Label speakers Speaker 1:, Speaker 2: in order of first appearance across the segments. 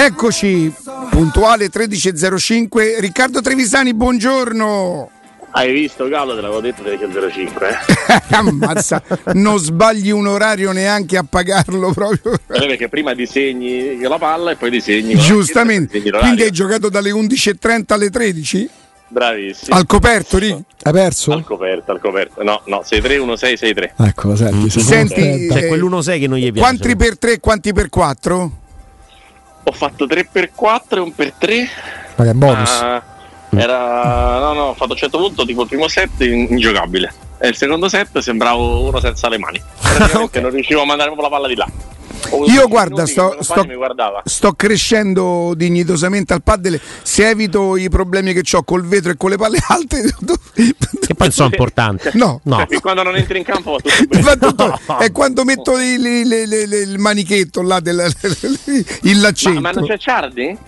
Speaker 1: Eccoci, puntuale 13.05. Riccardo Trevisani, buongiorno.
Speaker 2: Hai visto Gallo, te l'avevo detto 13.05.
Speaker 1: Eh? Ammazza, non sbagli un orario neanche a pagarlo proprio.
Speaker 2: Eh, perché prima disegni la palla e poi disegni.
Speaker 1: Giustamente, quindi hai giocato dalle 11.30 alle 13?
Speaker 2: Bravissimo.
Speaker 1: Al coperto, Ricky?
Speaker 3: Hai perso?
Speaker 2: Al coperto, al coperto. No, no, 6-3, 1-6, 6-3.
Speaker 3: Ecco, senti,
Speaker 1: senti
Speaker 4: c'è quell'1-6 che non gli piace.
Speaker 1: Quanti per 3 e quanti per 4?
Speaker 2: Ho fatto 3 per 4 e 1 per 3.
Speaker 3: Ma che bonus?
Speaker 2: Ma era. No, no, ho fatto a un certo punto tipo il primo set ingiocabile. E il secondo set sembravo uno senza le mani. Okay. non riuscivo a mandare proprio la palla di là.
Speaker 1: Io guarda, sto, sto, sto, crescendo dignitosamente al paddle. Se evito i problemi che ho col vetro e con le palle alte,
Speaker 4: che poi sono importanti.
Speaker 1: No,
Speaker 2: no. Cioè, quando non entri in campo va tutto
Speaker 1: no. È quando metto il, il, il, il manichetto là, del, il laccetto.
Speaker 2: Ma, ma non c'è Ciardi?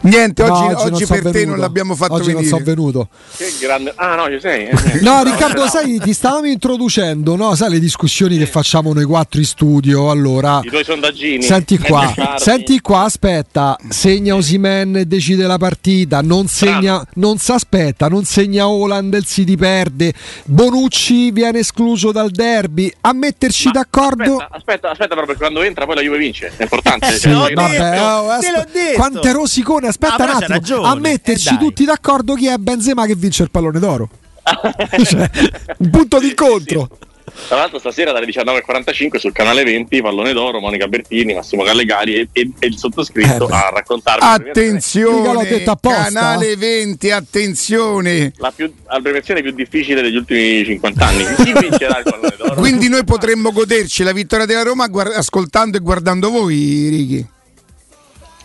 Speaker 1: Niente, oggi, no, oggi, oggi per venuto. te non l'abbiamo fatto
Speaker 3: oggi
Speaker 1: venire.
Speaker 3: non sono venuto.
Speaker 2: Che grande. Ah, no, ci sei.
Speaker 3: no, Riccardo, sai, ti stavamo introducendo, no? Sai le discussioni che facciamo noi quattro in studio. Allora,
Speaker 2: i tuoi sondaggini.
Speaker 3: Senti qua, senti qua, aspetta, segna Osimen e decide la partita, non segna, non si aspetta, non segna Holland e si perde. Bonucci viene escluso dal derby. A metterci Ma d'accordo.
Speaker 2: Aspetta, aspetta, aspetta, però perché quando entra poi la Juve vince. È importante.
Speaker 3: Eh, sì, cioè, vabbè, oh, aspe- quante rosicone aspetta ah, un attimo, a metterci eh, tutti d'accordo chi è Benzema che vince il pallone d'oro. cioè, un punto d'incontro.
Speaker 2: Sì. Tra l'altro stasera dalle 19.45 sul canale 20 Pallone d'Oro, Monica Bertini, Massimo Gallegari e, e, e il sottoscritto eh a raccontarvi
Speaker 1: Attenzione, canale 20, attenzione
Speaker 2: la, più, la premiazione più difficile degli ultimi 50 anni Chi vincerà il Pallone d'Oro?
Speaker 1: Quindi noi potremmo goderci la vittoria della Roma guard- ascoltando e guardando voi Righi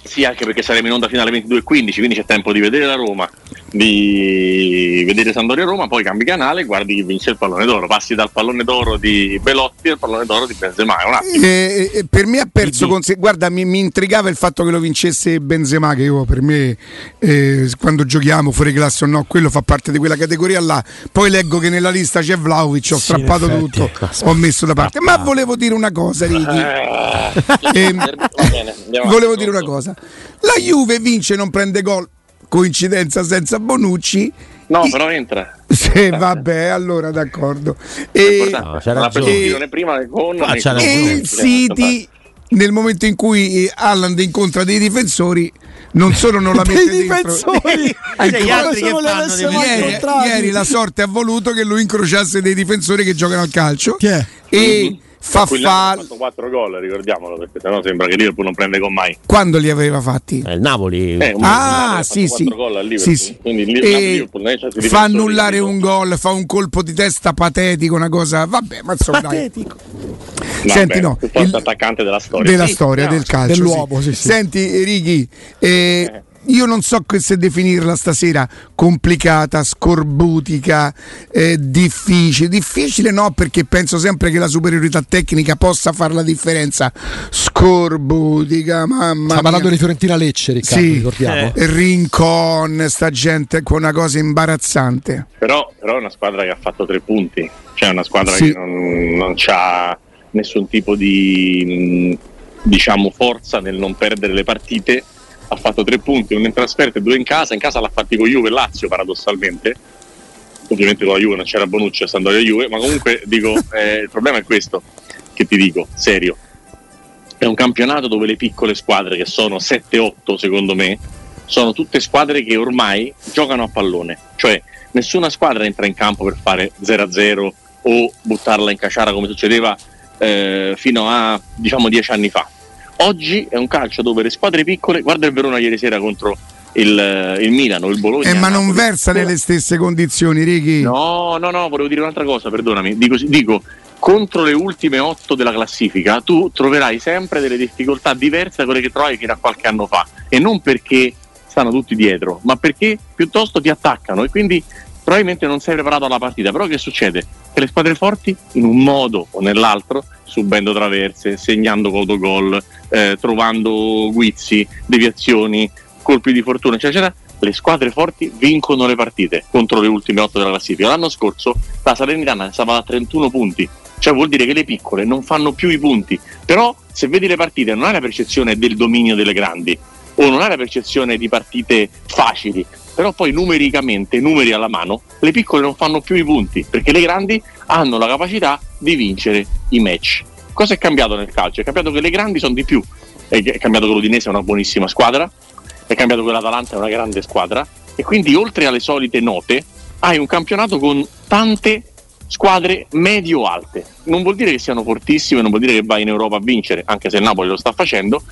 Speaker 2: sì, anche perché saremo in onda fino alle 22.15, quindi c'è tempo di vedere la Roma, di vedere Sandoria Roma, poi cambi canale e guardi chi vince il pallone d'oro. Passi dal pallone d'oro di Belotti al pallone d'oro di Benzema. È un attimo.
Speaker 1: Eh, eh, per me ha perso. Conse- guarda, mi, mi, intrigava il fatto che lo vincesse Benzema, che io per me, eh, quando giochiamo fuori classe o no, quello fa parte di quella categoria là. Poi leggo che nella lista c'è Vlaovic, ho sì, strappato effetti, tutto, ecco, ho messo da parte. Ma volevo dire una cosa, Ricky. Eh, volevo dire una cosa. La Juve vince e non prende gol. Coincidenza senza Bonucci.
Speaker 2: No, I... però entra.
Speaker 1: Sì, vabbè, allora d'accordo.
Speaker 2: E, no, c'era e, prima con ah,
Speaker 1: e il City nel momento in cui Alland incontra dei difensori non solo non la mette dentro.
Speaker 3: difensori.
Speaker 4: Gli altri che fanno
Speaker 1: ieri, ieri la sorte ha voluto che lui incrociasse dei difensori che giocano al calcio.
Speaker 3: Chi è?
Speaker 1: e mm-hmm fa fallo. Ha
Speaker 2: fatto 4 gol, ricordiamolo, perché sennò sembra che Liverpool non prende con mai.
Speaker 1: Quando li aveva fatti?
Speaker 4: Eh, il Napoli.
Speaker 1: Eh, ah, sì, sì. sì, sì. Quindi Liverpool, eh, fa annullare un gol, fa un colpo di testa patetico, una cosa, vabbè, ma insomma, patetico.
Speaker 2: Dai. Senti, no, il attaccante della storia.
Speaker 1: Della sì, storia, no, del calcio. Dell'uomo, sì. Senti, Righi, eh, eh io non so se definirla stasera complicata, scorbutica, eh, difficile. Difficile no, perché penso sempre che la superiorità tecnica possa fare la differenza. Scorbutica, mamma. Sta
Speaker 3: parlando di Fiorentina Lecce, Riccardo, sì, ricordiamo.
Speaker 1: Eh. Rincon, sta gente con una cosa imbarazzante.
Speaker 2: Però, però, è una squadra che ha fatto tre punti, cioè una squadra sì. che non, non ha nessun tipo di diciamo forza nel non perdere le partite ha fatto tre punti, uno in trasferta e due in casa, in casa l'ha fatti con Juve e Lazio paradossalmente, ovviamente con la Juve non c'era Bonucci stando alla Juve, ma comunque dico, eh, il problema è questo, che ti dico, serio, è un campionato dove le piccole squadre, che sono 7-8 secondo me, sono tutte squadre che ormai giocano a pallone, cioè nessuna squadra entra in campo per fare 0-0 o buttarla in caciara come succedeva eh, fino a diciamo 10 anni fa Oggi è un calcio dove le squadre piccole, guarda il Verona ieri sera contro il, il Milano, il Bologna.
Speaker 1: Eh, ma non versa nelle stesse condizioni, Righi.
Speaker 2: No, no, no, volevo dire un'altra cosa, perdonami. Dico, dico, contro le ultime otto della classifica, tu troverai sempre delle difficoltà diverse da quelle che trovavi fino a qualche anno fa. E non perché stanno tutti dietro, ma perché piuttosto ti attaccano e quindi probabilmente non sei preparato alla partita. Però che succede? Che le squadre forti, in un modo o nell'altro, subendo traverse, segnando autogol, eh, trovando guizzi, deviazioni, colpi di fortuna, eccetera, eccetera, le squadre forti vincono le partite contro le ultime otto della classifica. L'anno scorso la Salernitana stava a 31 punti, cioè vuol dire che le piccole non fanno più i punti. Però se vedi le partite non hai la percezione del dominio delle grandi, o non hai la percezione di partite facili, però poi numericamente, numeri alla mano, le piccole non fanno più i punti, perché le grandi hanno la capacità di vincere i match. Cosa è cambiato nel calcio? È cambiato che le grandi sono di più, è cambiato che l'Udinese è una buonissima squadra, è cambiato che l'Atalanta è una grande squadra e quindi oltre alle solite note hai un campionato con tante squadre medio-alte. Non vuol dire che siano fortissime, non vuol dire che vai in Europa a vincere, anche se il Napoli lo sta facendo,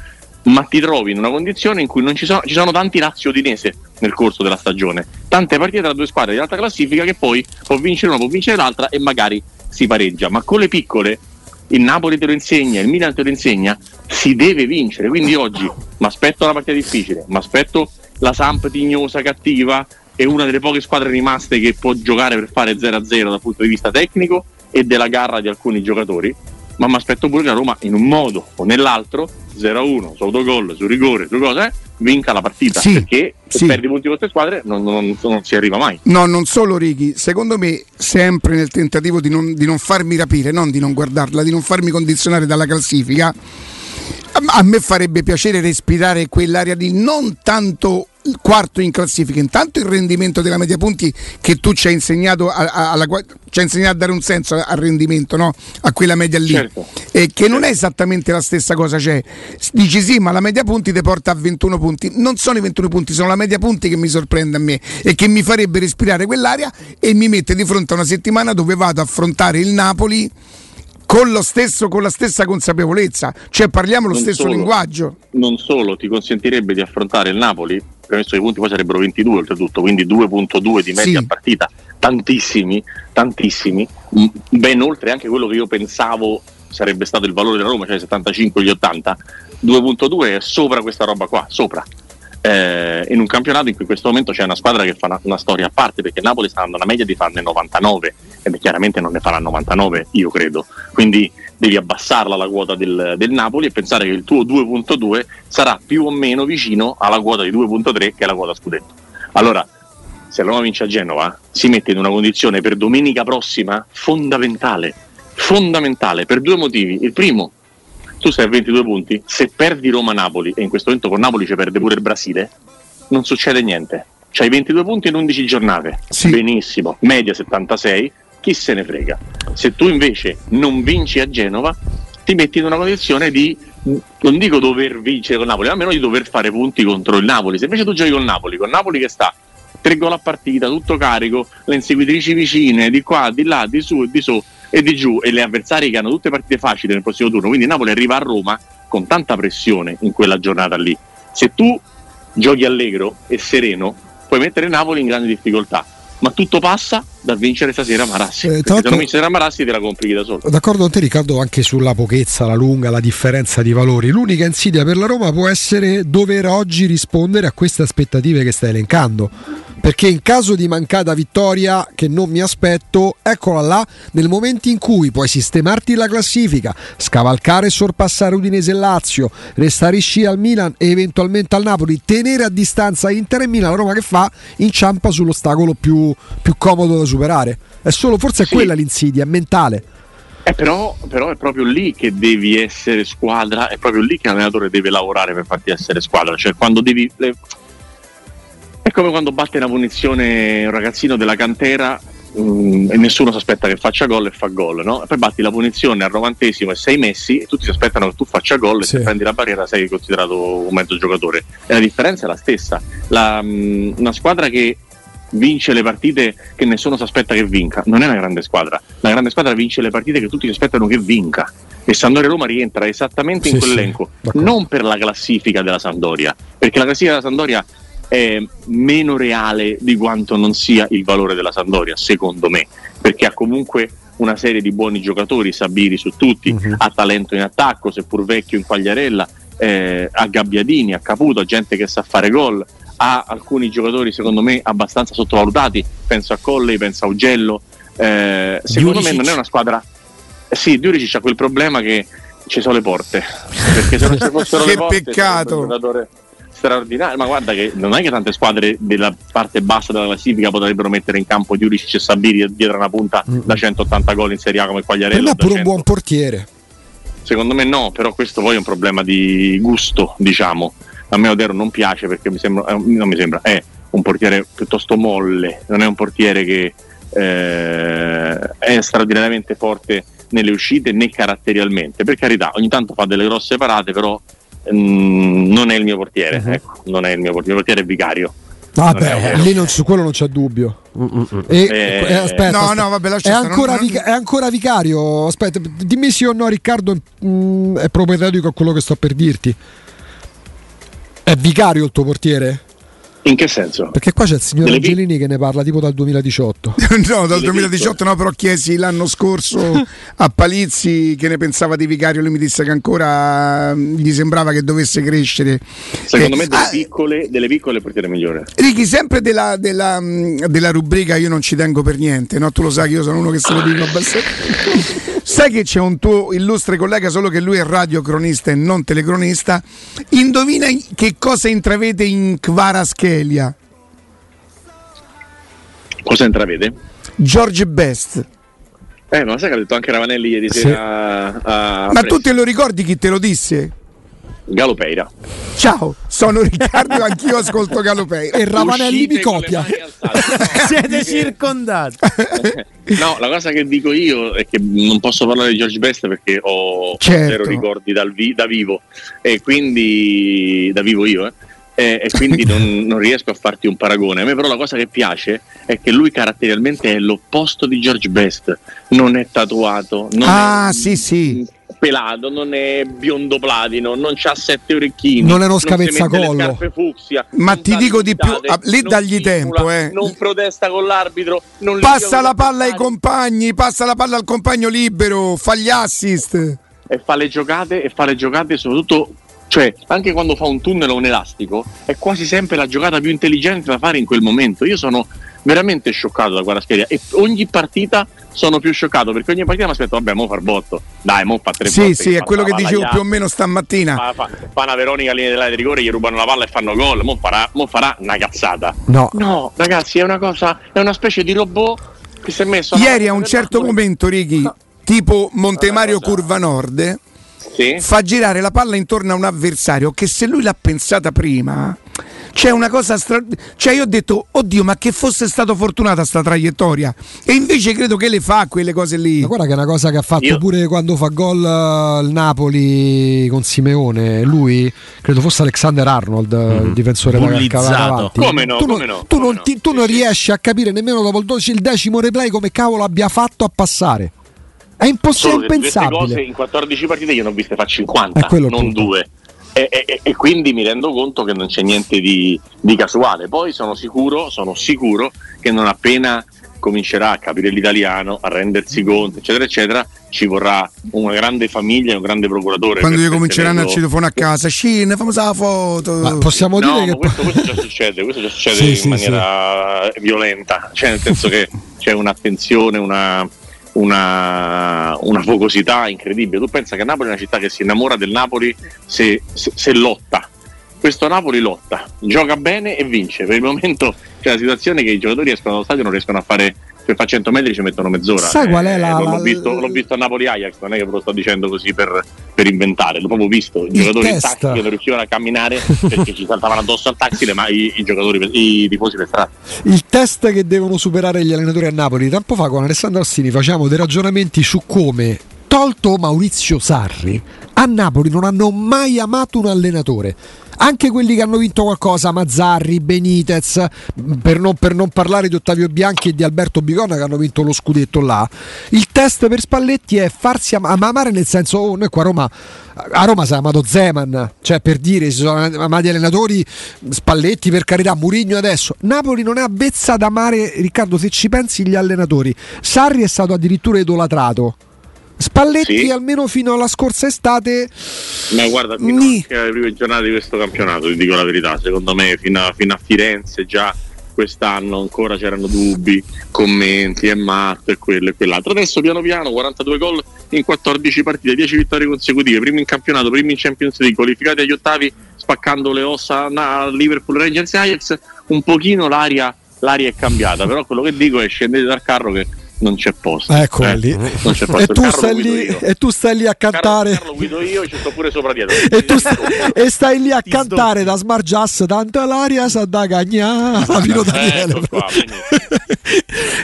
Speaker 2: ma ti trovi in una condizione in cui non ci sono, ci sono tanti Lazio-Udinese nel corso della stagione, tante partite tra due squadre di alta classifica che poi può vincere una, può vincere l'altra e magari si pareggia, ma con le piccole il Napoli te lo insegna, il Milan te lo insegna, si deve vincere, quindi oggi mi aspetto una partita difficile, mi aspetto la Samp tignosa, cattiva, è una delle poche squadre rimaste che può giocare per fare 0-0 dal punto di vista tecnico e della garra di alcuni giocatori, ma mi aspetto pure che la Roma in un modo o nell'altro 0-1, su autogol, su rigore, su cose, vinca la partita. Sì, perché se sì. perdi punti con queste squadre non, non, non, si arriva mai.
Speaker 1: No, non solo Righi, secondo me sempre nel tentativo di non, di non farmi rapire, non di non guardarla, di non farmi condizionare dalla classifica, a me farebbe piacere respirare quell'area di non tanto il quarto in classifica. Intanto il rendimento della media punti che tu ci hai insegnato a, a, alla, ci hai insegnato a dare un senso al rendimento, no? a quella media lì, certo. e che non è esattamente la stessa cosa. Cioè, dici sì, ma la media punti ti porta a 21 punti. Non sono i 21 punti, sono la media punti che mi sorprende a me e che mi farebbe respirare quell'area e mi mette di fronte a una settimana dove vado a affrontare il Napoli con, stesso, con, la stessa consapevolezza, cioè parliamo lo non stesso
Speaker 2: solo,
Speaker 1: linguaggio.
Speaker 2: Non solo ti consentirebbe di affrontare il Napoli, premesso che i punti poi sarebbero 22 oltretutto, quindi 2.2 di media sì. partita, tantissimi, tantissimi, ben oltre anche quello che io pensavo sarebbe stato il valore della Roma, cioè 75 gli 80, 2.2 è sopra questa roba qua, sopra eh, in un campionato in cui in questo momento c'è una squadra che fa una, una storia a parte perché Napoli sta dando una media di farne 99 e chiaramente non ne farà 99 io credo. Quindi devi abbassarla la quota del, del, Napoli e pensare che il tuo 2.2 sarà più o meno vicino alla quota di 2.3 che è la quota scudetto. Allora se la Roma vince a Genova si mette in una condizione per domenica prossima fondamentale fondamentale per due motivi. Il primo tu sei a 22 punti, se perdi Roma-Napoli, e in questo momento con Napoli ci perde pure il Brasile, non succede niente. C'hai 22 punti in 11 giornate, sì. benissimo, media 76, chi se ne frega. Se tu invece non vinci a Genova, ti metti in una condizione di, non dico dover vincere con Napoli, ma almeno di dover fare punti contro il Napoli. Se invece tu giochi con Napoli, con Napoli che sta 3 gol a partita, tutto carico, le inseguitrici vicine, di qua, di là, di su e di su, e di giù e le avversarie che hanno tutte partite facili nel prossimo turno, quindi Napoli arriva a Roma con tanta pressione in quella giornata lì. Se tu giochi allegro e sereno, puoi mettere Napoli in grande difficoltà ma tutto passa da vincere stasera Marassi. Eh, se non vince Marassi te la complichi da solo.
Speaker 3: D'accordo con te Riccardo anche sulla pochezza, la lunga, la differenza di valori. L'unica insidia per la Roma può essere dover oggi rispondere a queste aspettative che stai elencando perché in caso di mancata vittoria che non mi aspetto, eccola là, nel momento in cui puoi sistemarti la classifica, scavalcare e sorpassare Udinese e Lazio, restare in scia al Milan e eventualmente al Napoli, tenere a distanza Inter e Milan, la Roma che fa inciampa sull'ostacolo più, più comodo da superare. È solo, forse è sì. quella l'insidia, è mentale.
Speaker 2: Eh, però, però, è proprio lì che devi essere squadra, è proprio lì che l'allenatore deve lavorare per farti essere squadra. Cioè, quando devi. È come quando batte una punizione un ragazzino della cantera um, e nessuno si aspetta che faccia gol e fa gol, no? E poi batti la punizione al novantesimo e sei messi e tutti si aspettano che tu faccia gol sì. e se prendi la barriera sei considerato un mezzo giocatore. E la differenza è la stessa. La, um, una squadra che vince le partite che nessuno si aspetta che vinca, non è una grande squadra. La grande squadra vince le partite che tutti si aspettano che vinca. E Sandoria Roma rientra esattamente in quell'elenco, sì, non per la classifica della Sandoria, perché la classifica della Sandoria è meno reale di quanto non sia il valore della Sandoria, secondo me, perché ha comunque una serie di buoni giocatori, Sabiri su tutti, uh-huh. ha talento in attacco, seppur vecchio in Quagliarella, eh, ha Gabbiadini, ha Caputo, ha gente che sa fare gol, ha alcuni giocatori secondo me abbastanza sottovalutati, penso a Colley, penso a Ugello, eh, secondo Diuricic. me non è una squadra... Eh, sì, Diuricic ha quel problema che ci sono le porte, perché se non ci fossero le porte...
Speaker 1: peccato!
Speaker 2: straordinario. Ma guarda che non è che tante squadre della parte bassa della classifica potrebbero mettere in campo Giuric e Sabiri dietro una punta mm. da 180 gol in Serie A come Quagliarello. Ma
Speaker 3: è pure un buon portiere.
Speaker 2: Secondo me no, però questo poi è un problema di gusto, diciamo. A me Odero non piace perché mi sembra, eh, non mi sembra, è un portiere piuttosto molle, non è un portiere che eh, è straordinariamente forte nelle uscite né caratterialmente. Per carità, ogni tanto fa delle grosse parate, però mm, non è il mio portiere, uh-huh. ecco, non è il mio portiere, il portiere è vicario.
Speaker 3: Vabbè, lì non, su quello non c'è dubbio. Mm-mm. E, eh, eh, aspetta, no, no, vabbè, è, ancora non... vica- è, ancora vicario. Aspetta, dimmi sì o no, Riccardo mh, mm, è proprietario a quello che sto per dirti. È vicario il tuo portiere?
Speaker 2: In che senso?
Speaker 3: Perché qua c'è il signor Delle Angelini che ne parla tipo dal 2018.
Speaker 1: no, dal 2018 no, però chiesi l'anno scorso a Palizzi che ne pensava di Vicario, lui mi disse che ancora mm, gli sembrava che dovesse crescere.
Speaker 2: Secondo eh, me delle, ah, piccole, delle piccole portiere migliore.
Speaker 1: Ricky, sempre della, della, mm, della, rubrica io non ci tengo per niente, no? Tu lo sai che io sono uno che se lo dico abbastanza. Sai che c'è un tuo illustre collega, solo che lui è radiocronista e non telecronista. Indovina che cosa intravede in Kvaraschelia?
Speaker 2: Cosa intravede?
Speaker 1: George Best.
Speaker 2: Eh, ma sai che ha detto anche Ravanelli ieri sera?
Speaker 1: Sì. A, a ma tu te lo ricordi chi te lo disse?
Speaker 2: Galopeira.
Speaker 1: Ciao, sono Riccardo, anch'io ascolto Galopeira.
Speaker 3: E Ravanelli mi copia.
Speaker 4: Siete circondati.
Speaker 2: no, la cosa che dico io è che non posso parlare di George Best perché ho certo. zero ricordi vi- da vivo e quindi da vivo io, eh e, quindi non, non, riesco a farti un paragone. A me però la cosa che piace è che lui caratterialmente è l'opposto di George Best, non è tatuato, non
Speaker 1: ah,
Speaker 2: è
Speaker 1: sì, sì.
Speaker 2: pelato, non è biondo platino, non ha sette orecchini,
Speaker 3: non è uno scavezzacollo.
Speaker 2: Fucsia,
Speaker 1: Ma ti dico di più, ah, lì dagli simula, tempo, eh.
Speaker 2: non protesta con l'arbitro,
Speaker 1: passa la palla ai compagni, passa la palla al compagno libero, fa gli assist
Speaker 2: e fa le giocate e fa le giocate soprattutto cioè, anche quando fa un tunnel o un elastico, è quasi sempre la giocata più intelligente da fare in quel momento. Io sono veramente scioccato da quella scheda e ogni partita sono più scioccato perché ogni partita mi aspetto, vabbè, mo far botto. Dai, mo fa tre
Speaker 1: Sì,
Speaker 2: botte,
Speaker 1: sì, è quello che dicevo più o meno stamattina.
Speaker 2: Fa, fa, fa una Veronica linea della di rigore, gli rubano la palla e fanno gol. Mo farà, mo farà una cazzata.
Speaker 1: No.
Speaker 2: No, ragazzi, è una cosa, è una specie di robot che si è messo.
Speaker 1: Ieri a un certo momento, Righi, no. tipo Montemario Curva Nord sì. fa girare la palla intorno a un avversario che se lui l'ha pensata prima c'è una cosa stra... cioè io ho detto oddio ma che fosse stato fortunata sta traiettoria? E invece credo che le fa quelle cose lì.
Speaker 3: Ma guarda che è una cosa che ha fatto io... pure quando fa gol eh, il Napoli con Simeone. Lui credo fosse Alexander Arnold mm. il difensore
Speaker 2: da come no,
Speaker 3: tu,
Speaker 2: come no,
Speaker 3: tu,
Speaker 2: come
Speaker 3: non,
Speaker 2: no.
Speaker 3: Ti, tu non riesci a capire nemmeno dopo il 12 il decimo replay come cavolo abbia fatto a passare è impossibile, impensabile.
Speaker 2: Cose in 14 partite io ne ho viste fa 50, non due. E, e, e, quindi mi rendo conto che non c'è niente di, di, casuale. Poi sono sicuro, sono sicuro che non appena comincerà a capire l'italiano, a rendersi conto, eccetera, eccetera, ci vorrà una grande famiglia e un grande procuratore.
Speaker 1: Quando gli cominceranno a citofono a casa, Scene, famosa la foto.
Speaker 3: Ma possiamo
Speaker 2: no,
Speaker 3: dire che
Speaker 2: questo, questo, già succede, questo già succede sì, in sì, maniera sì. violenta, cioè nel senso che c'è un'attenzione, una una, una, focosità incredibile. Tu pensa che Napoli è una città che si innamora del Napoli se, se, se lotta. Questo Napoli lotta, gioca bene e vince. Per il momento c'è la situazione che i giocatori escono dallo stadio e non riescono a fare per fare 100 metri ci mettono mezz'ora.
Speaker 3: Sai qual è la,
Speaker 2: eh, l'ho,
Speaker 3: la,
Speaker 2: visto, l'ho, visto, a Napoli Ajax, non è che ve lo sto dicendo così per, per inventare, l'ho proprio visto. I giocatori in taxi che non riuscivano a camminare perché ci saltavano addosso al taxi ma i, i, giocatori, i tifosi per strada.
Speaker 3: Il test che devono superare gli allenatori a Napoli. Tempo fa con Alessandro Assini facciamo dei ragionamenti su come tolto Maurizio Sarri a Napoli non hanno mai amato un allenatore anche quelli che hanno vinto qualcosa, Mazzarri, Benitez, per non, per non, parlare di Ottavio Bianchi e di Alberto Bigonna che hanno vinto lo scudetto là. Il test per Spalletti è farsi am- amare nel senso, oh, noi qua a Roma, a Roma si è amato Zeman, cioè per dire si sono amati allenatori, Spalletti per carità, Murigno adesso. Napoli non è avvezza ad amare, Riccardo, se ci pensi gli allenatori. Sarri è stato addirittura idolatrato Spalletti sì. almeno fino alla scorsa estate.
Speaker 2: Ma guarda, fino Ni. alle prime giornate di questo campionato, ti dico la verità, secondo me fino a, fino a Firenze già quest'anno ancora c'erano dubbi, commenti e matto e quello e quell'altro. Adesso piano piano 42 gol in 14 partite, 10 vittorie consecutive, primi in campionato, primi in Champions League, qualificati agli ottavi spaccando le ossa a Liverpool, Rangers e Ajax, un pochino l'aria, l'aria è cambiata, però quello che dico è scendete dal carro che non c'è posto.
Speaker 3: Ecco eh, lì. Non c'è posto. E tu, stai lì, e tu stai lì a cantare.
Speaker 2: Carlo, guido io, ci sto pure sopra dietro.
Speaker 3: e, tu sta, e stai lì a cantare da Smart Jazz, tanta l'aria sa da cagnà. Fino Daniele. Ecco qua,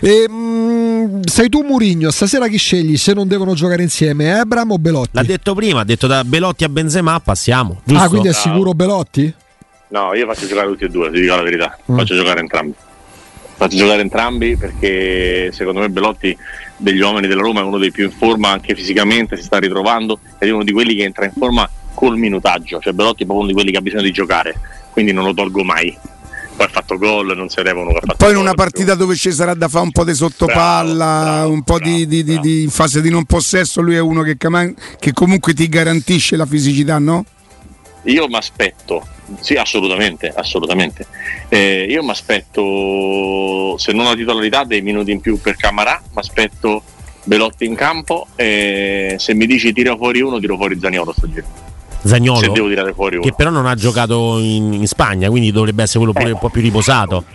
Speaker 3: e, mh, mm, sei tu Murigno, stasera chi scegli se non devono giocare insieme? Ebram o Belotti?
Speaker 5: L'ha detto prima, ha detto da Belotti a Benzema passiamo. Giusto?
Speaker 3: Ah, quindi è sicuro Belotti?
Speaker 2: No, io faccio giocare tutti e due, ti dico la verità. Mm. Faccio giocare entrambi. Faccio giocare entrambi perché secondo me Belotti degli uomini della Roma è uno dei più in forma anche fisicamente, si sta ritrovando ed è uno di quelli che entra in forma col minutaggio, cioè Belotti è proprio uno di quelli che ha bisogno di giocare, quindi non lo tolgo mai. Poi ha fatto gol, non si devono.
Speaker 1: Poi in una partita più. dove ci sarà da fare un po' di sottopalla, bravo, bravo, un po' bravo, di, di, di, in fase di non possesso, lui è uno che, che comunque ti garantisce la fisicità, no?
Speaker 2: Io mi aspetto, sì, assolutamente, assolutamente. Eh, io mi aspetto, se non la titolarità, dei minuti in più per Camarà, mi aspetto Belotti in campo e se mi dici tira fuori uno, tiro fuori Zaniolo sto giro.
Speaker 5: Zagnolo, che però non ha giocato in, in Spagna, quindi dovrebbe essere quello pure eh. un po' più riposato.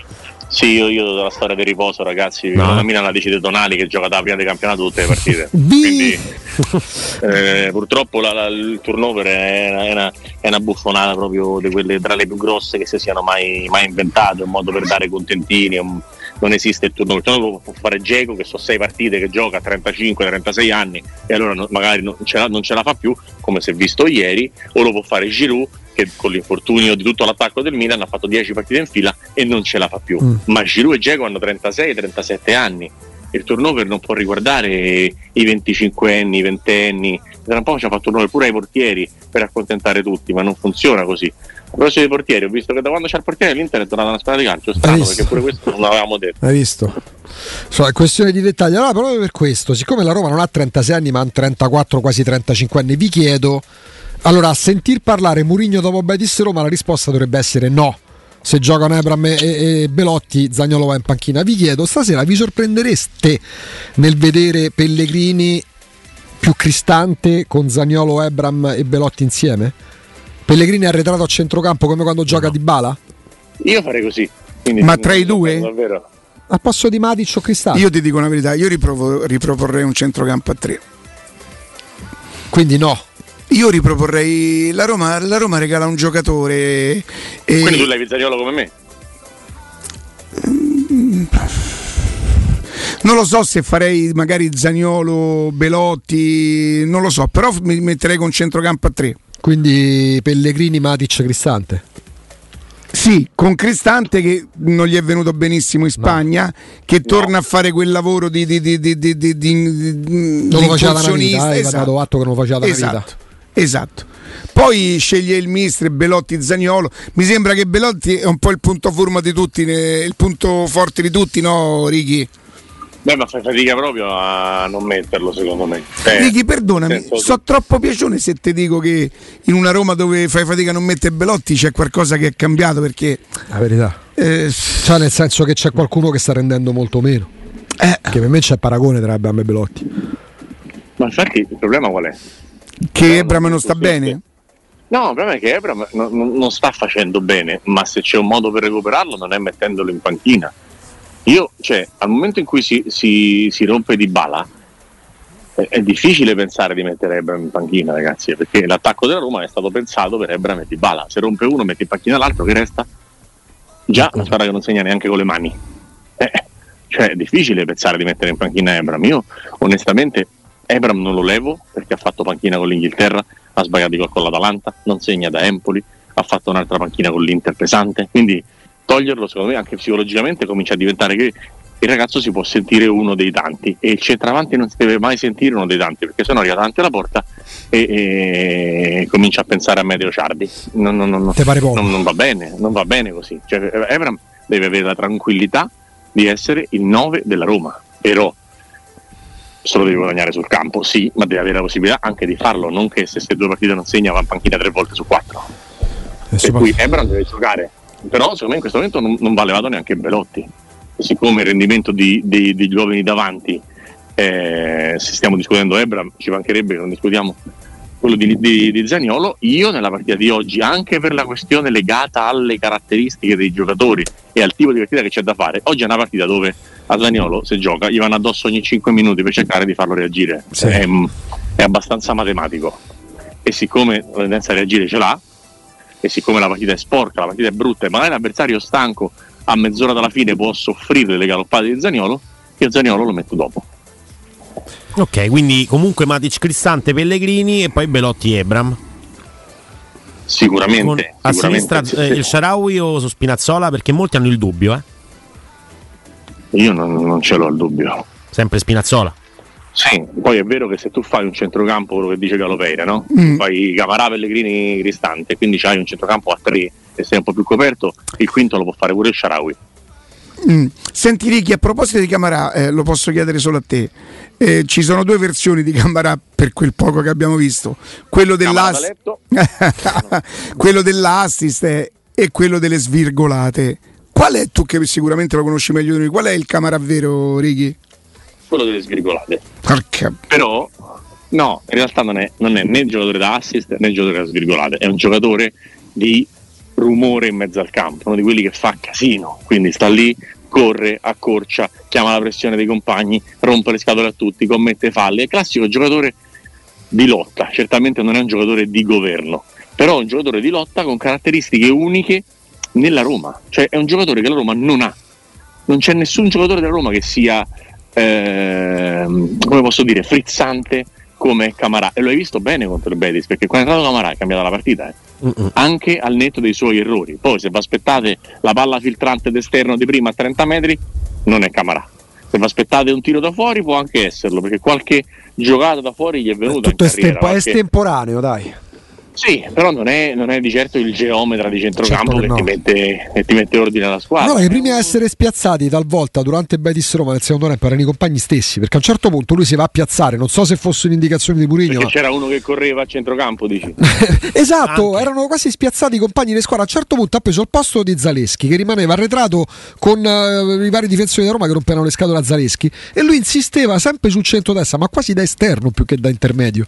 Speaker 2: Sì, io, io della storia del riposo, ragazzi. No. La Milan la decide Tonali che gioca da prima del campionato tutte le partite. Quindi, eh, purtroppo la, la, il turnover è una, è, una, è una, buffonata proprio di quelle tra le più grosse che si siano mai, mai inventate. Un modo per dare contentini. Un, non esiste il turnover. Il turnover può fare Geco che sono sei partite che gioca a 35-36 anni e allora no, magari non ce, la, non ce, la, fa più, come si è visto ieri, o lo può fare Giroud che con l'infortunio di tutto l'attacco del Milan ha fatto 10 partite in fila e non ce la fa più. Mm. Ma Giroud e Dzeko hanno 36-37 anni. Il turnover non può riguardare i 25 anni, i 20 anni. Tra un po' ci ha fatto turnover pure ai portieri per accontentare tutti, ma non funziona così. Proposito dei portieri, ho visto che da quando c'è il portiere l'Inter è tornata una squadra di calcio strano perché pure questo non l'avevamo detto.
Speaker 3: Hai visto? So, è questione di dettagli. Allora, proprio per questo, siccome la Roma non ha 36 anni, ma ha 34, quasi 35 anni, vi chiedo allora, a sentir parlare Murigno dopo Betis Roma, la risposta dovrebbe essere no. Se giocano Ebram e, e Belotti, Zagnolo va in panchina. Vi chiedo, stasera vi sorprendereste nel vedere Pellegrini più cristante con Zagnolo, Ebram e Belotti insieme? Pellegrini è arretrato a centrocampo come quando gioca no. di Bala?
Speaker 2: Io farei così.
Speaker 1: Ma tra i due? Davvero.
Speaker 3: A posto di Matic o Cristante?
Speaker 1: Io ti dico una verità, io riprovo, riproporrei un centrocampo a tre.
Speaker 3: Quindi no.
Speaker 1: Io riproporrei la Roma, la Roma regala un giocatore.
Speaker 2: E... Quindi tu l'hai Vizzariolo come me?
Speaker 1: Non lo so se farei magari Zagnolo, Belotti, non lo so, però mi metterei con centrocampo a tre.
Speaker 3: Quindi Pellegrini, Matic, Cristante.
Speaker 1: Sì, con Cristante che non gli è venuto benissimo in Spagna, no. che torna no. a fare quel lavoro di, di, di, di, di, di, di
Speaker 3: non lo faceva da vita, eh, esatto. dato atto che non faceva da
Speaker 1: esatto.
Speaker 3: vita.
Speaker 1: Esatto. Poi sceglie il Mistre, Belotti, Zagnolo. Mi sembra che Belotti è un po' il punto forma di tutti, il punto forte di tutti, no, Ricky?
Speaker 2: Beh, ma fai fatica proprio a non metterlo, secondo me.
Speaker 1: Eh, Ricky, perdonami, so troppo piacione se ti dico che in una Roma dove fai fatica a non mettere Belotti c'è qualcosa che è cambiato perché.
Speaker 3: La verità. Eh, cioè, nel senso che c'è qualcuno che sta rendendo molto meno. Eh. Che per me c'è paragone tra Abram e Belotti.
Speaker 2: Ma infatti il problema qual è?
Speaker 1: Che Ebram non sta bene?
Speaker 2: No, il problema è che Ebram non, non, sta facendo bene, ma se c'è un modo per recuperarlo non è mettendolo in panchina. Io, cioè, al momento in cui si, si, si rompe di bala, è, è, difficile pensare di mettere Ebram in panchina, ragazzi, perché l'attacco della Roma è stato pensato per Ebram e di bala. Se rompe uno, metti in panchina l'altro, che resta? Già una squadra che non segna neanche con le mani. Eh, cioè, è difficile pensare di mettere in panchina Ebram. Io, onestamente, Ebram non lo levo perché ha fatto panchina con l'Inghilterra, ha sbagliato gol con l'Atalanta, non segna da Empoli, ha fatto un'altra panchina con l'Inter pesante, quindi toglierlo secondo me anche psicologicamente comincia a diventare che il ragazzo si può sentire uno dei tanti. E il centravanti non si deve mai sentire uno dei tanti perché sennò arriva davanti alla porta e, e comincia a pensare a Medeo Ciardi. Non, non, non, non, va bene non va bene così. Cioè, Ebram deve avere la tranquillità di essere il 9 della Roma però se lo devi guadagnare sul campo, sì, ma deve avere la possibilità anche di farlo, non che se queste due partite non segna va in panchina tre volte su quattro. E per cui Ebram deve giocare, però secondo me in questo momento non, non va levato neanche Belotti, siccome il rendimento di, di, degli uomini davanti, eh, se stiamo discutendo Ebram, ci mancherebbe che non discutiamo quello di, di, di Zaniolo, io nella partita di oggi, anche per la questione legata alle caratteristiche dei giocatori e al tipo di partita che c'è da fare, oggi è una partita dove a Zaniolo se gioca gli vanno addosso ogni 5 minuti per cercare di farlo reagire. Sì. È, è abbastanza matematico. E siccome la tendenza a reagire ce l'ha, e siccome la partita è sporca, la partita è brutta, e magari l'avversario stanco a mezz'ora dalla fine può soffrire le galoppate di Zaniolo, io Zaniolo lo metto dopo.
Speaker 5: Ok, quindi comunque Matic Cristante Pellegrini e poi Belotti Ebram.
Speaker 2: Sicuramente. Con,
Speaker 5: a
Speaker 2: sicuramente,
Speaker 5: sinistra eh, il Sharawi o su Spinazzola? Perché molti hanno il dubbio, eh?
Speaker 2: Io non, non ce l'ho il dubbio.
Speaker 5: Sempre Spinazzola.
Speaker 2: Sì, poi è vero che se tu fai un centrocampo, quello che dice Galopeira, no? Mm. Fai Camarà, Pellegrini, Cristante, quindi hai un centrocampo a tre e sei un po' più coperto, il quinto lo può fare pure il Sharawi.
Speaker 1: Mm. Senti Ricky, a proposito di Camarà, eh, lo posso chiedere solo a te. Eh, ci sono due versioni di Camarà per quel poco che abbiamo visto. Quello, dell'ass- quello dell'assist e quello delle svirgolate. Qual è, tu che sicuramente lo conosci meglio di noi, qual è il Camarà vero, Ricky?
Speaker 2: Quello delle svirgolate. Perché? Però, no, in realtà non è, non è né il giocatore da assist né il giocatore da svirgolate, è un giocatore di rumore in mezzo al campo, uno di quelli che fa casino, quindi sta lì, corre, accorcia, chiama la pressione dei compagni, rompe le scatole a tutti, commette falle, è classico giocatore di lotta, certamente non è un giocatore di governo, però è un giocatore di lotta con caratteristiche uniche nella Roma, cioè è un giocatore che la Roma non ha, non c'è nessun giocatore della Roma che sia, eh, come posso dire, frizzante come Camarà e lo hai visto bene contro il Betis perché quando è entrato Camarà è cambiata la partita eh. anche al netto dei suoi errori. Poi se vi aspettate la palla filtrante d'esterno di prima a 30 metri non è Camarà se vi aspettate un tiro da fuori può anche esserlo perché qualche giocata da fuori gli è venuta
Speaker 3: tutto estempo- è estemporaneo dai
Speaker 2: sì, però non è, non è, di certo il geometra di centrocampo certo che, no. ti mette, che, ti mette, ordine alla squadra.
Speaker 3: No, i primi a essere spiazzati talvolta durante Betis Roma nel secondo tempo erano i compagni stessi, perché a un certo punto lui si va a piazzare, non so se fosse un'indicazione di Purigno.
Speaker 2: Perché ma... c'era uno che correva a centrocampo, dici?
Speaker 3: esatto, Anche. erano quasi spiazzati i compagni di squadra. A un certo punto ha preso il posto di Zaleschi, che rimaneva arretrato con uh, i vari difensori di Roma che rompevano le scatole a Zaleschi, e lui insisteva sempre sul centro-destra, ma quasi da esterno più che da intermedio.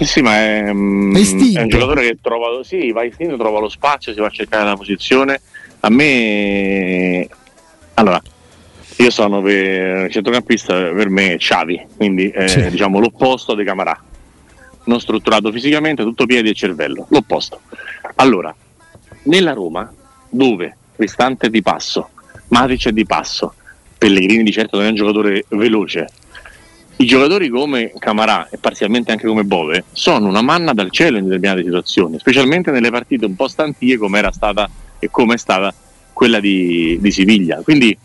Speaker 2: Sì, ma è, um, è, un giocatore che trova, sì, va istinto, trova lo spazio, si va a cercare la posizione. A me, allora, io sono per centrocampista, per me è Xavi, quindi eh, sì. diciamo l'opposto di Camarà. Non strutturato fisicamente, tutto piedi e cervello, l'opposto. Allora, nella Roma, dove Cristante è di passo, Matic è di passo, Pellegrini di certo non è un giocatore veloce, i giocatori come Camarà e parzialmente anche come Bove sono una manna dal cielo in determinate situazioni, specialmente nelle partite un po' stantie come era stata e come è stata quella di, di, Siviglia. Quindi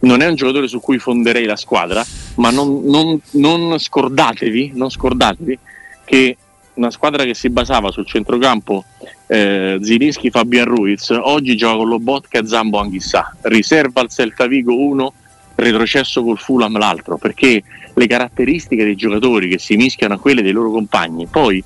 Speaker 2: non è un giocatore su cui fonderei la squadra, ma non, non, non, scordatevi, non scordatevi che una squadra che si basava sul centrocampo eh, Zilinski, Fabian Ruiz, oggi gioca con Lobotka e Zambo Anghissà, riserva al Celta Vigo uno, retrocesso col Fulham l'altro, perché le caratteristiche dei giocatori che si mischiano a quelle dei loro compagni poi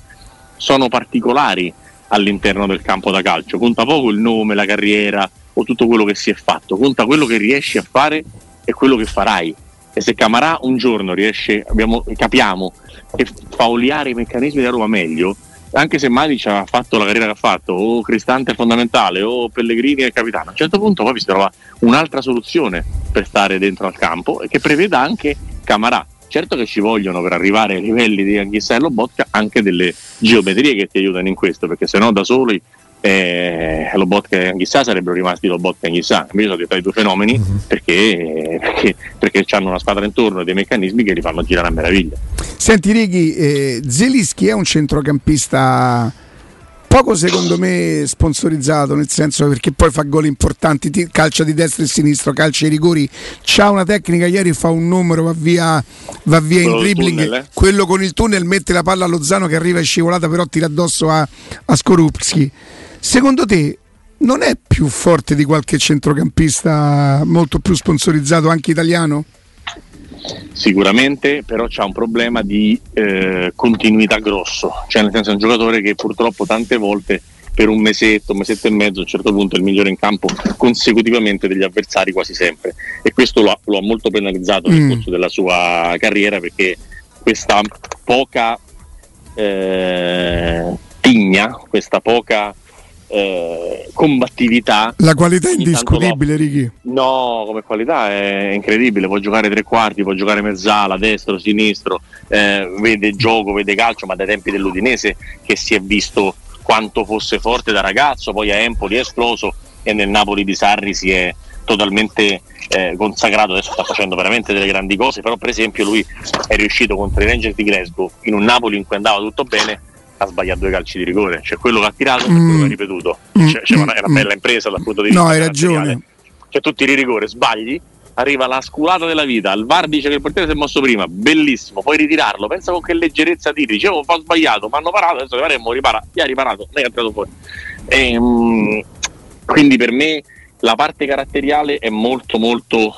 Speaker 2: sono particolari all'interno del campo da calcio. Conta poco il nome, la carriera o tutto quello che si è fatto, conta quello che riesci a fare e quello che farai. E se Camarà un giorno riesce, abbiamo, capiamo che fa oliare i meccanismi della Roma meglio, anche se Matic ha fatto la carriera che ha fatto, o Cristante è fondamentale, o Pellegrini è il capitano, a un certo punto poi si trova un'altra soluzione per stare dentro al campo e che preveda anche Camarà certo che ci vogliono per arrivare ai livelli di Anghissa e Lobotka anche delle geometrie che ti aiutano in questo, perché se no da soli eh, Lobotka e Anghissà sarebbero rimasti Lobotka e Anghissà. Invece sono diventati due fenomeni uh-huh. perché, perché, perché hanno una squadra intorno e dei meccanismi che li fanno girare a meraviglia.
Speaker 1: Senti Righi, eh, Zelischi è un centrocampista poco secondo me sponsorizzato nel senso perché poi fa gol importanti calcia di destra e sinistra calcia i rigori c'ha una tecnica ieri fa un numero va via, va via in dribbling tunnel, eh? quello con il tunnel mette la palla a Lozano che arriva in scivolata però tira addosso a, a Skorupski secondo te non è più forte di qualche centrocampista molto più sponsorizzato anche italiano?
Speaker 2: Sicuramente, però c'è un problema di eh, continuità grosso, cioè nel senso è un giocatore che purtroppo tante volte per un mesetto, un mesetto e mezzo a un certo punto è il migliore in campo consecutivamente degli avversari quasi sempre e questo lo ha, lo ha molto penalizzato nel mm. corso della sua carriera perché questa poca eh, tigna, questa poca eh, combattività.
Speaker 1: La qualità è indiscutibile. Ricky.
Speaker 2: No, come qualità è incredibile. Può giocare tre quarti, può giocare mezzala, destro, sinistro, eh, vede gioco, vede calcio, ma dai tempi dell'Udinese che si è visto quanto fosse forte da ragazzo, poi a Empoli è esploso e nel Napoli di Sarri si è totalmente eh, consacrato, adesso sta facendo veramente delle grandi cose, però per esempio lui è riuscito contro i Rangers di Glasgow in un Napoli in cui andava tutto bene ha sbagliato due calci di rigore, cioè quello che ha tirato e mm. quello che ha ripetuto. Mm. Cioè, cioè, è una bella impresa dal punto di vista.
Speaker 1: No, hai ragione.
Speaker 2: Cioè, tu tiri rigore, sbagli, arriva la sculata della vita. Il VAR dice che il portiere si è mosso prima, bellissimo, puoi ritirarlo. Pensa con che leggerezza tiri. Dicevo, ho sbagliato, mi hanno parato, adesso faremo ripara. Gli ha riparato, lei ha tirato fuori. E, um, quindi per me la parte caratteriale è molto molto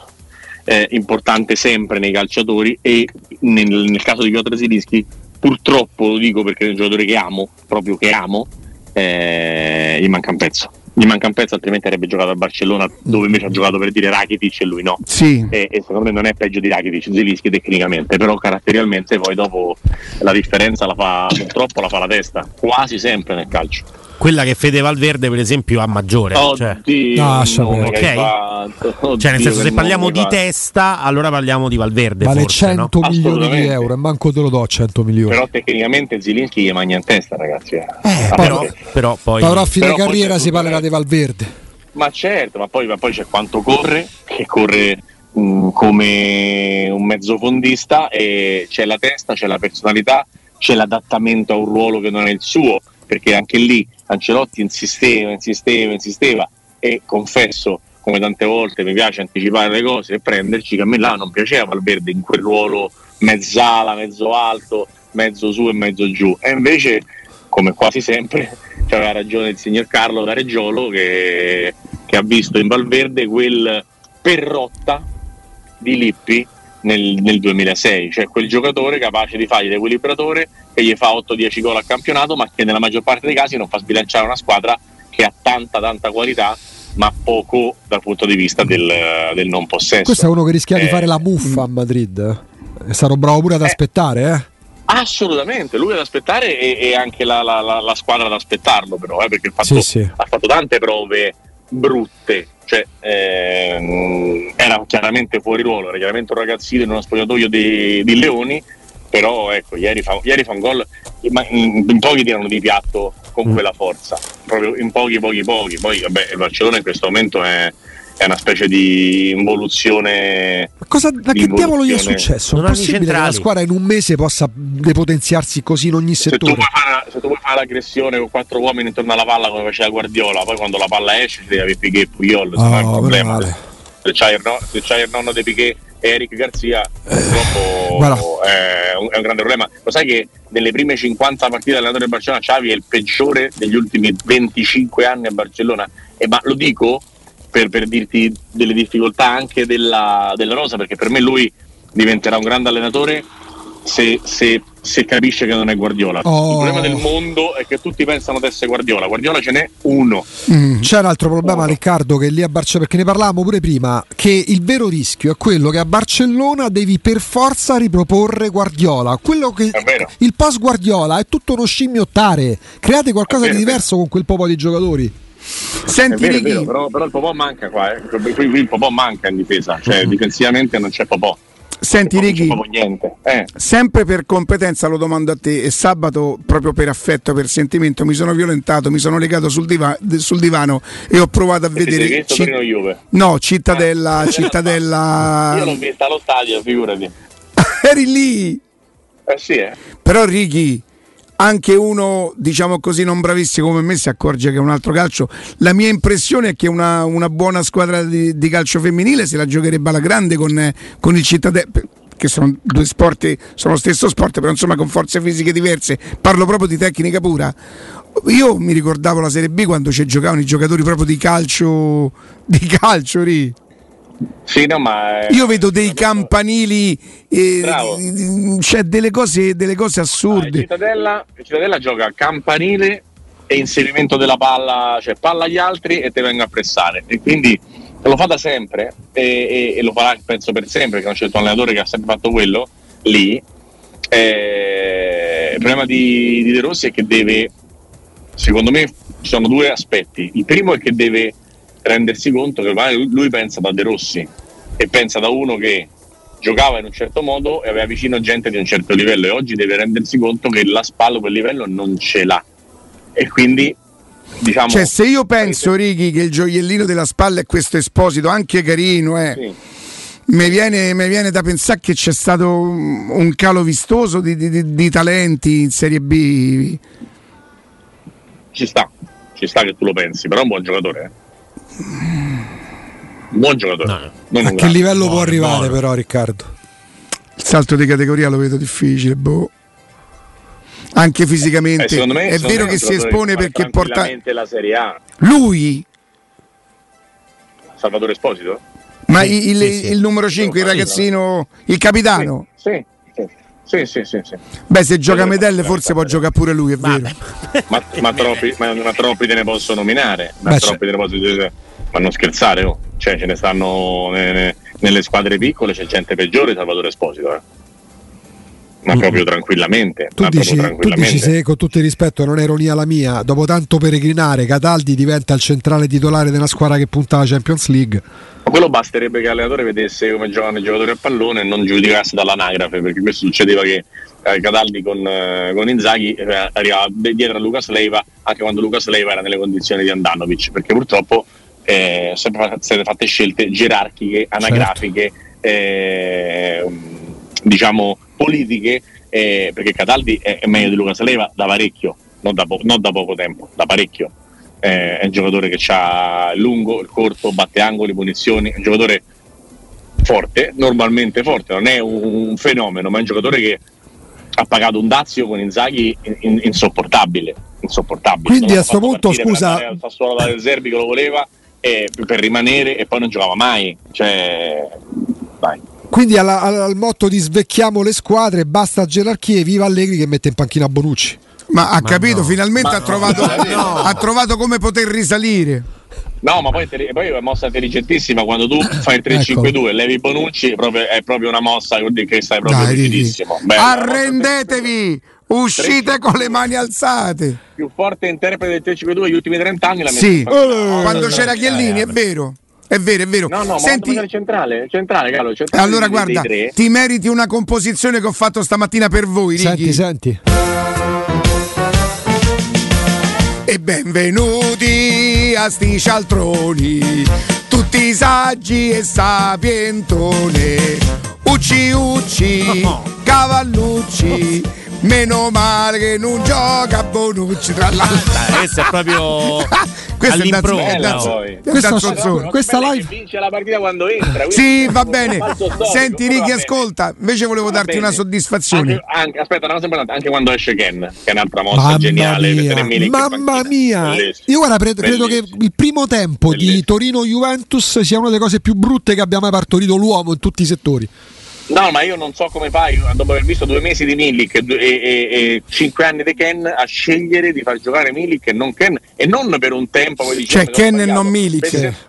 Speaker 2: eh, importante sempre nei calciatori e nel, nel caso di Piotr Zilinski purtroppo lo dico perché è un giocatore che amo, proprio che amo, eh, gli manca un pezzo. Gli manca un pezzo, altrimenti avrebbe giocato a Barcellona, dove invece ha giocato per dire Rakitic e lui no.
Speaker 1: Sì.
Speaker 2: E, e, secondo me non è peggio di Rakitic, Zelischi tecnicamente, però caratterialmente poi dopo la differenza la fa, purtroppo la fa la testa, quasi sempre nel calcio
Speaker 5: quella che Fede Valverde per esempio ha maggiore cioè.
Speaker 2: Oddio,
Speaker 3: cioè. no,
Speaker 5: okay. Oddio, cioè nel senso se parliamo di testa allora parliamo di Valverde
Speaker 3: vale
Speaker 5: forse,
Speaker 3: 100
Speaker 5: no?
Speaker 3: milioni di euro e manco te lo do 100 milioni
Speaker 2: però tecnicamente Zilinski gli mangia in testa ragazzi eh.
Speaker 3: Eh, però, però, poi però a fine però carriera si parlerà di Valverde
Speaker 2: ma certo ma poi, ma poi c'è quanto corre che corre mh, mm, come un mezzofondista e c'è la testa c'è la personalità c'è l'adattamento a un ruolo che non è il suo perché anche lì Ancelotti insisteva, insisteva, insisteva e confesso come tante volte mi piace anticipare le cose e prenderci che a me là non piaceva Valverde in quel ruolo mezzala, mezzo alto, mezzo su e mezzo giù. E invece come quasi sempre aveva ragione il signor Carlo da Reggiolo che, che ha visto in Valverde quel perrotta di Lippi nel, nel, 2006, cioè quel giocatore capace di fargli l'equilibratore che gli fa 8-10 gol a campionato, ma che nella maggior parte dei casi non fa sbilanciare una squadra che ha tanta tanta qualità ma poco dal punto di vista del, del non possesso.
Speaker 3: Questo è uno che rischia eh, di fare la muffa a Madrid. È stato bravo pure ad eh, aspettare, eh?
Speaker 2: Assolutamente, lui ad aspettare e, e anche la, la, la, la, squadra ad aspettarlo, però, eh, perché fatto,
Speaker 3: sì, sì.
Speaker 2: ha fatto tante prove brutte cioè, ehm, era chiaramente fuori ruolo, era chiaramente un ragazzino in uno spogliatoio di, di Leoni, però ecco, ieri fa, ieri fa un gol, ma in, in, pochi tirano di piatto con mm. quella forza, proprio in pochi, pochi, pochi. Poi vabbè, il Barcellona in questo momento è, è una specie di involuzione.
Speaker 3: Ma cosa ma che diavolo gli è successo? Non è possibile che la squadra in un mese possa depotenziarsi così in ogni settore.
Speaker 2: Se tu, fare, se tu vuoi fare l'aggressione con quattro uomini intorno alla palla come faceva Guardiola, poi quando la palla esce ti devi avere Piquet e Puyol, oh, è un problema. Se c'hai, il, no, se c'hai il nonno di Piquet e Eric Garzia, purtroppo è un, è un, grande problema. Lo sai che nelle prime 50 partite dell'allenatore del Barcellona Xavi è il peggiore degli ultimi 25 anni a Barcellona? E ma lo dico per, per dirti delle difficoltà anche della, della, Rosa, perché per me lui diventerà un grande allenatore se, se, se capisce che non è Guardiola. Oh. Il problema del mondo è che tutti pensano di essere Guardiola, Guardiola ce n'è uno.
Speaker 3: Mm. C'è un altro problema, uno. Riccardo, che lì a Barcellona, perché ne parlavamo pure prima, che il vero rischio è quello che a Barcellona devi per forza riproporre Guardiola. Quello che il post Guardiola è tutto uno scimmiottare. Create qualcosa di diverso con quel po' di giocatori.
Speaker 2: Senti, vero, vero, però, però, il Popò manca qua, eh. qui, qui il Popò manca in difesa, cioè mm-hmm. difensivamente non c'è Popò.
Speaker 1: Senti Righi,
Speaker 2: eh.
Speaker 1: sempre per competenza lo domando a te e sabato proprio per affetto, per sentimento mi sono violentato, mi sono legato sul, diva- sul divano e ho provato a
Speaker 2: e
Speaker 1: vedere...
Speaker 2: Ci-
Speaker 1: no, Cittadella... Ah. Cittadella...
Speaker 2: Io l'ho vista allo stadio, figurati.
Speaker 1: Eri lì?
Speaker 2: Eh sì, eh.
Speaker 1: Però Righi, anche uno, diciamo così, non bravissimo come me si accorge che è un altro calcio. La mia impressione è che una, una buona squadra di, di, calcio femminile se la giocherebbe alla grande con, con il Cittadella che sono due sport, sono lo stesso sport, però insomma con forze fisiche diverse. Parlo proprio di tecnica pura. Io mi ricordavo la Serie B quando ci giocavano i giocatori proprio di calcio, di calcio lì.
Speaker 2: Sì, no, ma
Speaker 1: Io vedo dei campanili, eh, c'è delle cose, delle cose assurde.
Speaker 2: Ah, Cittadella, Cittadella gioca campanile e inserimento della palla, cioè palla agli altri e te venga a pressare. E quindi lo fa da sempre e, e, e lo farà penso per sempre, perché non c'è un allenatore che ha sempre fatto quello lì. Eh, problema di, di De Rossi è che deve, secondo me, ci sono due aspetti. Il primo è che deve rendersi conto che lui, lui pensa da De Rossi e pensa da uno che giocava in un certo modo e aveva vicino gente di un certo livello e oggi deve rendersi conto che la spalla quel livello non ce l'ha. E quindi diciamo
Speaker 1: cioè se io penso Righi che il gioiellino della spalla è questo esposito anche carino eh, sì. mi, viene, mi viene, da pensare che c'è stato un calo vistoso di, di, di talenti in Serie B.
Speaker 2: Ci sta ci sta che tu lo pensi però è un buon giocatore eh buon giocatore.
Speaker 3: No. A che livello buono, può arrivare buono. però Riccardo?
Speaker 1: Il salto di categoria lo vedo difficile, boh. Anche fisicamente. Eh, me, è vero che si espone perché porta
Speaker 2: la Serie A.
Speaker 1: Lui
Speaker 2: Salvatore Esposito?
Speaker 1: Ma il, il, sì, sì. il numero 5, il ragazzino, il capitano?
Speaker 2: Sì, sì, sì, sì, sì.
Speaker 1: Beh, se gioca medelle forse può giocare pure lui, è vero.
Speaker 2: Ma, ma, troppi, ma, ma, troppi, te ne posso nominare. Ma Beh, troppi te ne posso dire. Ma non scherzare, oh. cioè, ce ne stanno nelle, nelle squadre piccole, c'è gente peggiore Salvatore Esposito. Eh. Ma mm. proprio tranquillamente.
Speaker 3: Tu, dici,
Speaker 2: tranquillamente.
Speaker 3: tu dici se con tutto il rispetto non è ironia la mia, dopo tanto peregrinare Cataldi diventa il centrale titolare della squadra che punta alla Champions League.
Speaker 2: Ma quello basterebbe che l'allenatore vedesse come giocano i giocatori a pallone e non giudicasse dall'anagrafe, perché questo succedeva che eh, Cataldi con, eh, con Inzaghi eh, arrivava dietro a Lucas Leiva anche quando Lucas Leiva era nelle condizioni di Andanovic, perché purtroppo eh, sono state fatte scelte gerarchiche, anagrafiche, certo. eh, diciamo politiche, eh, perché Cataldi è, è, meglio di Luca Saleva da parecchio, non da, po- non da poco tempo, da parecchio. Eh, è un giocatore che ha il lungo, il corto, batte angoli, punizioni, è un giocatore forte, normalmente forte, non è un, un fenomeno, ma è un giocatore che ha pagato un dazio con Inzaghi in, in, insopportabile, insopportabile.
Speaker 3: Quindi a questo punto, scusa,
Speaker 2: il Sassuolo da Zerbi che lo voleva e, per rimanere e poi non giocava mai. Cioè, dai.
Speaker 3: Quindi alla, al motto di svecchiamo le squadre, basta gerarchie, viva Allegri che mette in panchina Bonucci.
Speaker 1: Ma ha ma capito, no. finalmente ha, trovato, no. ha trovato come poter risalire.
Speaker 2: No, ma poi, poi è una mossa intelligentissima quando tu fai il 3-5-2 ecco. levi Bonucci, è proprio, è proprio una mossa che stai proprio rigidissimo.
Speaker 1: Arrendetevi! Uscite con le mani alzate.
Speaker 2: Più forte interprete del 3-5-2 degli ultimi 30 anni la
Speaker 1: Sì, oh, quando c'era Chiellini, è vero. È vero, è vero.
Speaker 2: No, no, Senti... ma centrale, centrale, Carlo,
Speaker 1: centrale Allora guarda, ti meriti una composizione che ho fatto stamattina per voi,
Speaker 3: Ricky. Senti, senti.
Speaker 1: E benvenuti a sti cialtroni, tutti saggi e sapientone. Ucci ucci, cavallucci Meno male che non gioca Bonucci tra l'altro.
Speaker 5: Questo è proprio
Speaker 1: questo è danzo,
Speaker 3: questa, questa live
Speaker 2: vince la partita quando entra.
Speaker 1: Sì, va bene. Senti Ricky, ascolta, invece volevo darti una soddisfazione.
Speaker 2: Anche, anche, aspetta, una cosa importante, anche quando esce Ken, che è un'altra mossa Mamma geniale.
Speaker 3: Mia. Mamma mia! Io guarda, credo, credo che il primo tempo Bellissimo. di Torino-Juventus sia una delle cose più brutte che abbia mai partorito l'uomo in tutti i settori.
Speaker 2: No, ma io non so come fai, dopo aver visto due mesi di Milik e, e, e, cinque anni di Ken, a scegliere di far giocare Milik e non Ken, e non per un tempo. Come
Speaker 1: cioè Ken e non Milik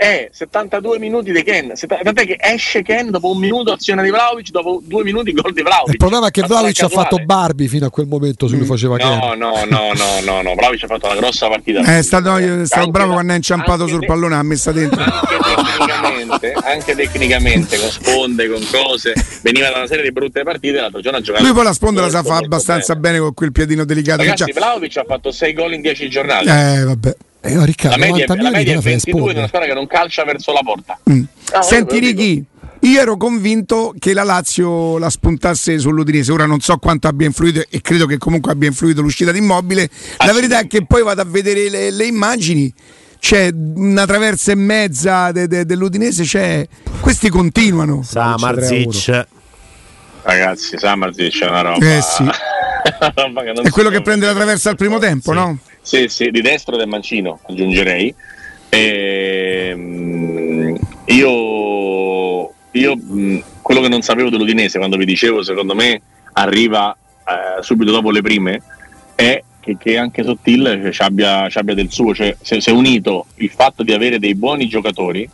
Speaker 2: è 72 minuti di Ken. Tant'è che esce Ken dopo un minuto azione di Vlaovic, dopo due minuti gol di Vlaovic.
Speaker 3: Il problema è che Vlaovic ha fatto Barbie fino a quel momento se lui faceva
Speaker 2: no,
Speaker 3: Ken.
Speaker 2: No, no, no, no, no, Vlaovic ha fatto una grossa partita.
Speaker 1: È stato, è stato bravo da, quando è inciampato sul pallone, ha messa dentro.
Speaker 2: Anche tecnicamente, anche tecnicamente, con sponde, con cose, veniva da una serie di brutte partite, l'altro giorno ha giocato.
Speaker 1: Lui poi la sponda la sa fare abbastanza bene. bene. con quel piedino delicato.
Speaker 2: Ragazzi, Vlaovic ha fatto 6 gol in 10 giornate.
Speaker 1: Eh, vabbè.
Speaker 3: Eh, oh, Riccardo,
Speaker 2: la media, la media è 22 di una squadra che non calcia verso la porta.
Speaker 1: Mm. No, Senti Righi, io ero convinto che la Lazio la spuntasse sull'Udinese. Ora non so quanto abbia influito e credo che comunque abbia influito l'uscita di Immobile. La verità è che poi vado a vedere le, le immagini. C'è una traversa e mezza de, de, dell'Udinese, c'è... questi continuano.
Speaker 5: Samarzic.
Speaker 2: Ragazzi, Samarzic è una roba.
Speaker 1: Eh sì. è quello che prende la traversa al primo tempo,
Speaker 2: sì.
Speaker 1: no?
Speaker 2: Sì, sì, di destro del mancino, aggiungerei. Ehm, io, io quello che non sapevo dell'Udinese quando vi dicevo, secondo me arriva eh, subito dopo le prime, è che, che anche Sottil ci abbia, ci abbia, del suo, cioè si è unito il fatto di avere dei buoni giocatori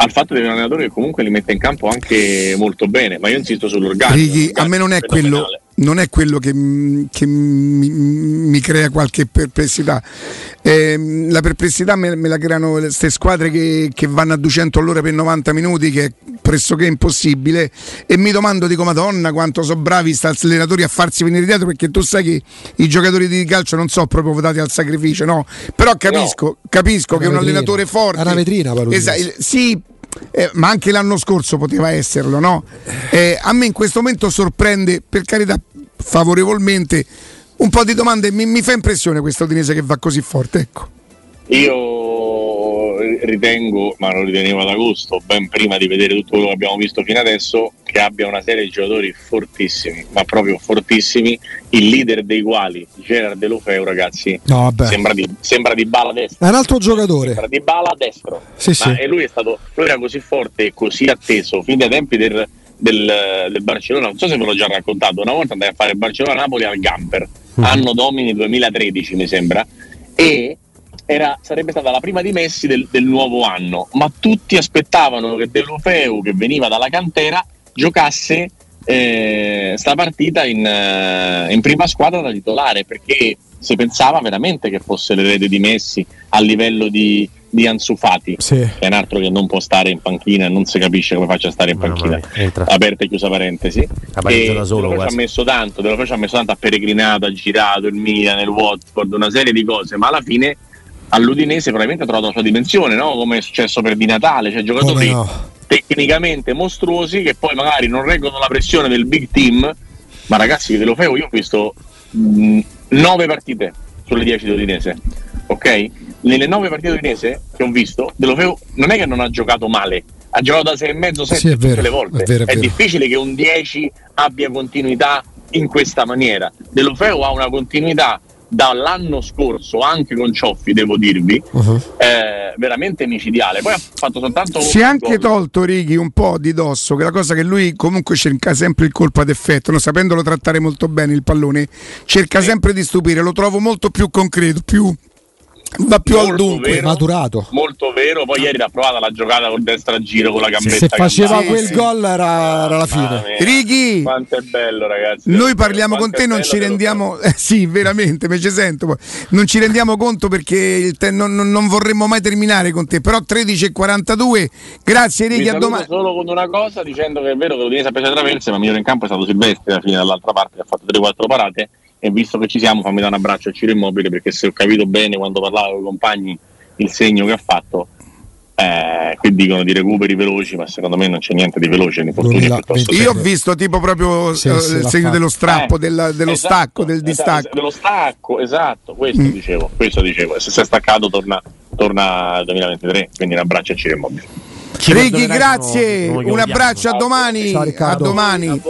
Speaker 2: al fatto di avere un allenatore che comunque li mette in campo anche molto bene, ma io insisto sull'organico.
Speaker 1: Righi, a me non è quello non è quello che, che mi, mi, crea qualche perplessità. Eh, la perplessità me, me, la creano queste squadre che, che, vanno a 200 all'ora per 90 minuti, che è pressoché impossibile. E mi domando, dico, Madonna, quanto sono bravi sti allenatori a farsi venire dietro, perché tu sai che i giocatori di calcio non sono proprio votati al sacrificio, no? Però capisco, no. capisco che un allenatore forte. È
Speaker 3: una vetrina,
Speaker 1: esatto, sì, eh, ma anche l'anno scorso poteva esserlo, no? Eh, a me in questo momento sorprende, per carità, favorevolmente. Un po' di domande, mi, mi fa impressione questo Udinese che va così forte, ecco.
Speaker 2: Io ritengo, ma lo ritenevo ad agosto, ben prima di vedere tutto quello che abbiamo visto fino adesso, che abbia una serie di giocatori fortissimi, ma proprio fortissimi, il leader dei quali, Gerard Delofeu, ragazzi, no, sembra, di, sembra di bala destra.
Speaker 3: È un altro giocatore.
Speaker 2: Sembra di bala destro.
Speaker 3: Sì, sì.
Speaker 2: E lui, è stato, lui era così forte e così atteso fin dai tempi del, del, del, Barcellona, non so se ve l'ho già raccontato, una volta andai a fare Barcellona-Napoli al Gamper, mm. anno domini 2013 mi sembra, e era, sarebbe stata la prima di Messi del, del, nuovo anno, ma tutti aspettavano che Delofeu, che veniva dalla cantera, giocasse eh, sta partita in, uh, in prima squadra da titolare, perché si pensava veramente che fosse l'erede di Messi a livello di, di Ansu Fati, sì. che è un altro che non può stare in panchina non si capisce come faccia a stare in panchina. Aperta e chiusa parentesi. E da solo, ha messo tanto, De ci ha messo tanto, ha peregrinato, ha girato il Milan, il Watford, una serie di cose, ma alla fine all'Udinese probabilmente ha trovato la sua dimensione, no? come è successo per Di Natale, cioè giocatori no. tecnicamente mostruosi che poi magari non reggono la pressione del big team, ma ragazzi ve lo feo, io ho visto mh, 9 partite sulle 10 di Udinese, ok? Nelle 9 partite di Udinese che ho visto, De Lofeo non è che non ha giocato male, ha giocato da 6,5 7 sì, tutte le volte. È, vero, è, è difficile che un 10 abbia continuità in questa maniera. De Lofeo ha una continuità dall'anno scorso, anche con Cioffi, devo dirvi, uh-huh. eh, veramente micidiale. Poi ha fatto soltanto.
Speaker 1: Si è anche gol. tolto Righi un po' di dosso, che è la cosa che lui comunque cerca sempre il colpo ad effetto, no? sapendolo trattare molto bene il pallone, cerca sì. sempre di stupire, lo trovo molto più concreto, più va più molto al dunque,
Speaker 2: vero,
Speaker 3: maturato.
Speaker 2: Molto vero, poi ieri ha provato la giocata col destra giro con la gambetta.
Speaker 3: Se faceva quel sì. gol era, era, la fine.
Speaker 1: Righi,
Speaker 2: quanto è bello ragazzi.
Speaker 1: Noi parliamo con te, non ci rendiamo... Eh, sì, veramente, me ci sento. Non ci rendiamo conto perché te... non, non, non, vorremmo mai terminare con te, però 13.42, grazie Righi, a domani.
Speaker 2: solo con una cosa, dicendo che è vero che l'Udinese ha preso traverse, ma migliore in campo è stato Silvestri alla fine dall'altra parte, che ha fatto 3-4 parate e visto che ci siamo fammi dare un abbraccio a Ciro Immobile perché se ho capito bene quando parlavo con i compagni il segno che ha fatto eh, qui dicono di recuperi veloci ma secondo me non c'è niente di veloce
Speaker 1: io ho visto tipo proprio sì, sì, il segno dello strappo eh, della, dello esatto, stacco del esatto, distacco.
Speaker 2: dello stacco esatto questo mm. dicevo questo dicevo. Se si è staccato torna, torna al 2023 quindi un abbraccio a Ciro Immobile.
Speaker 1: Righi grazie. Un abbraccio a domani. a domani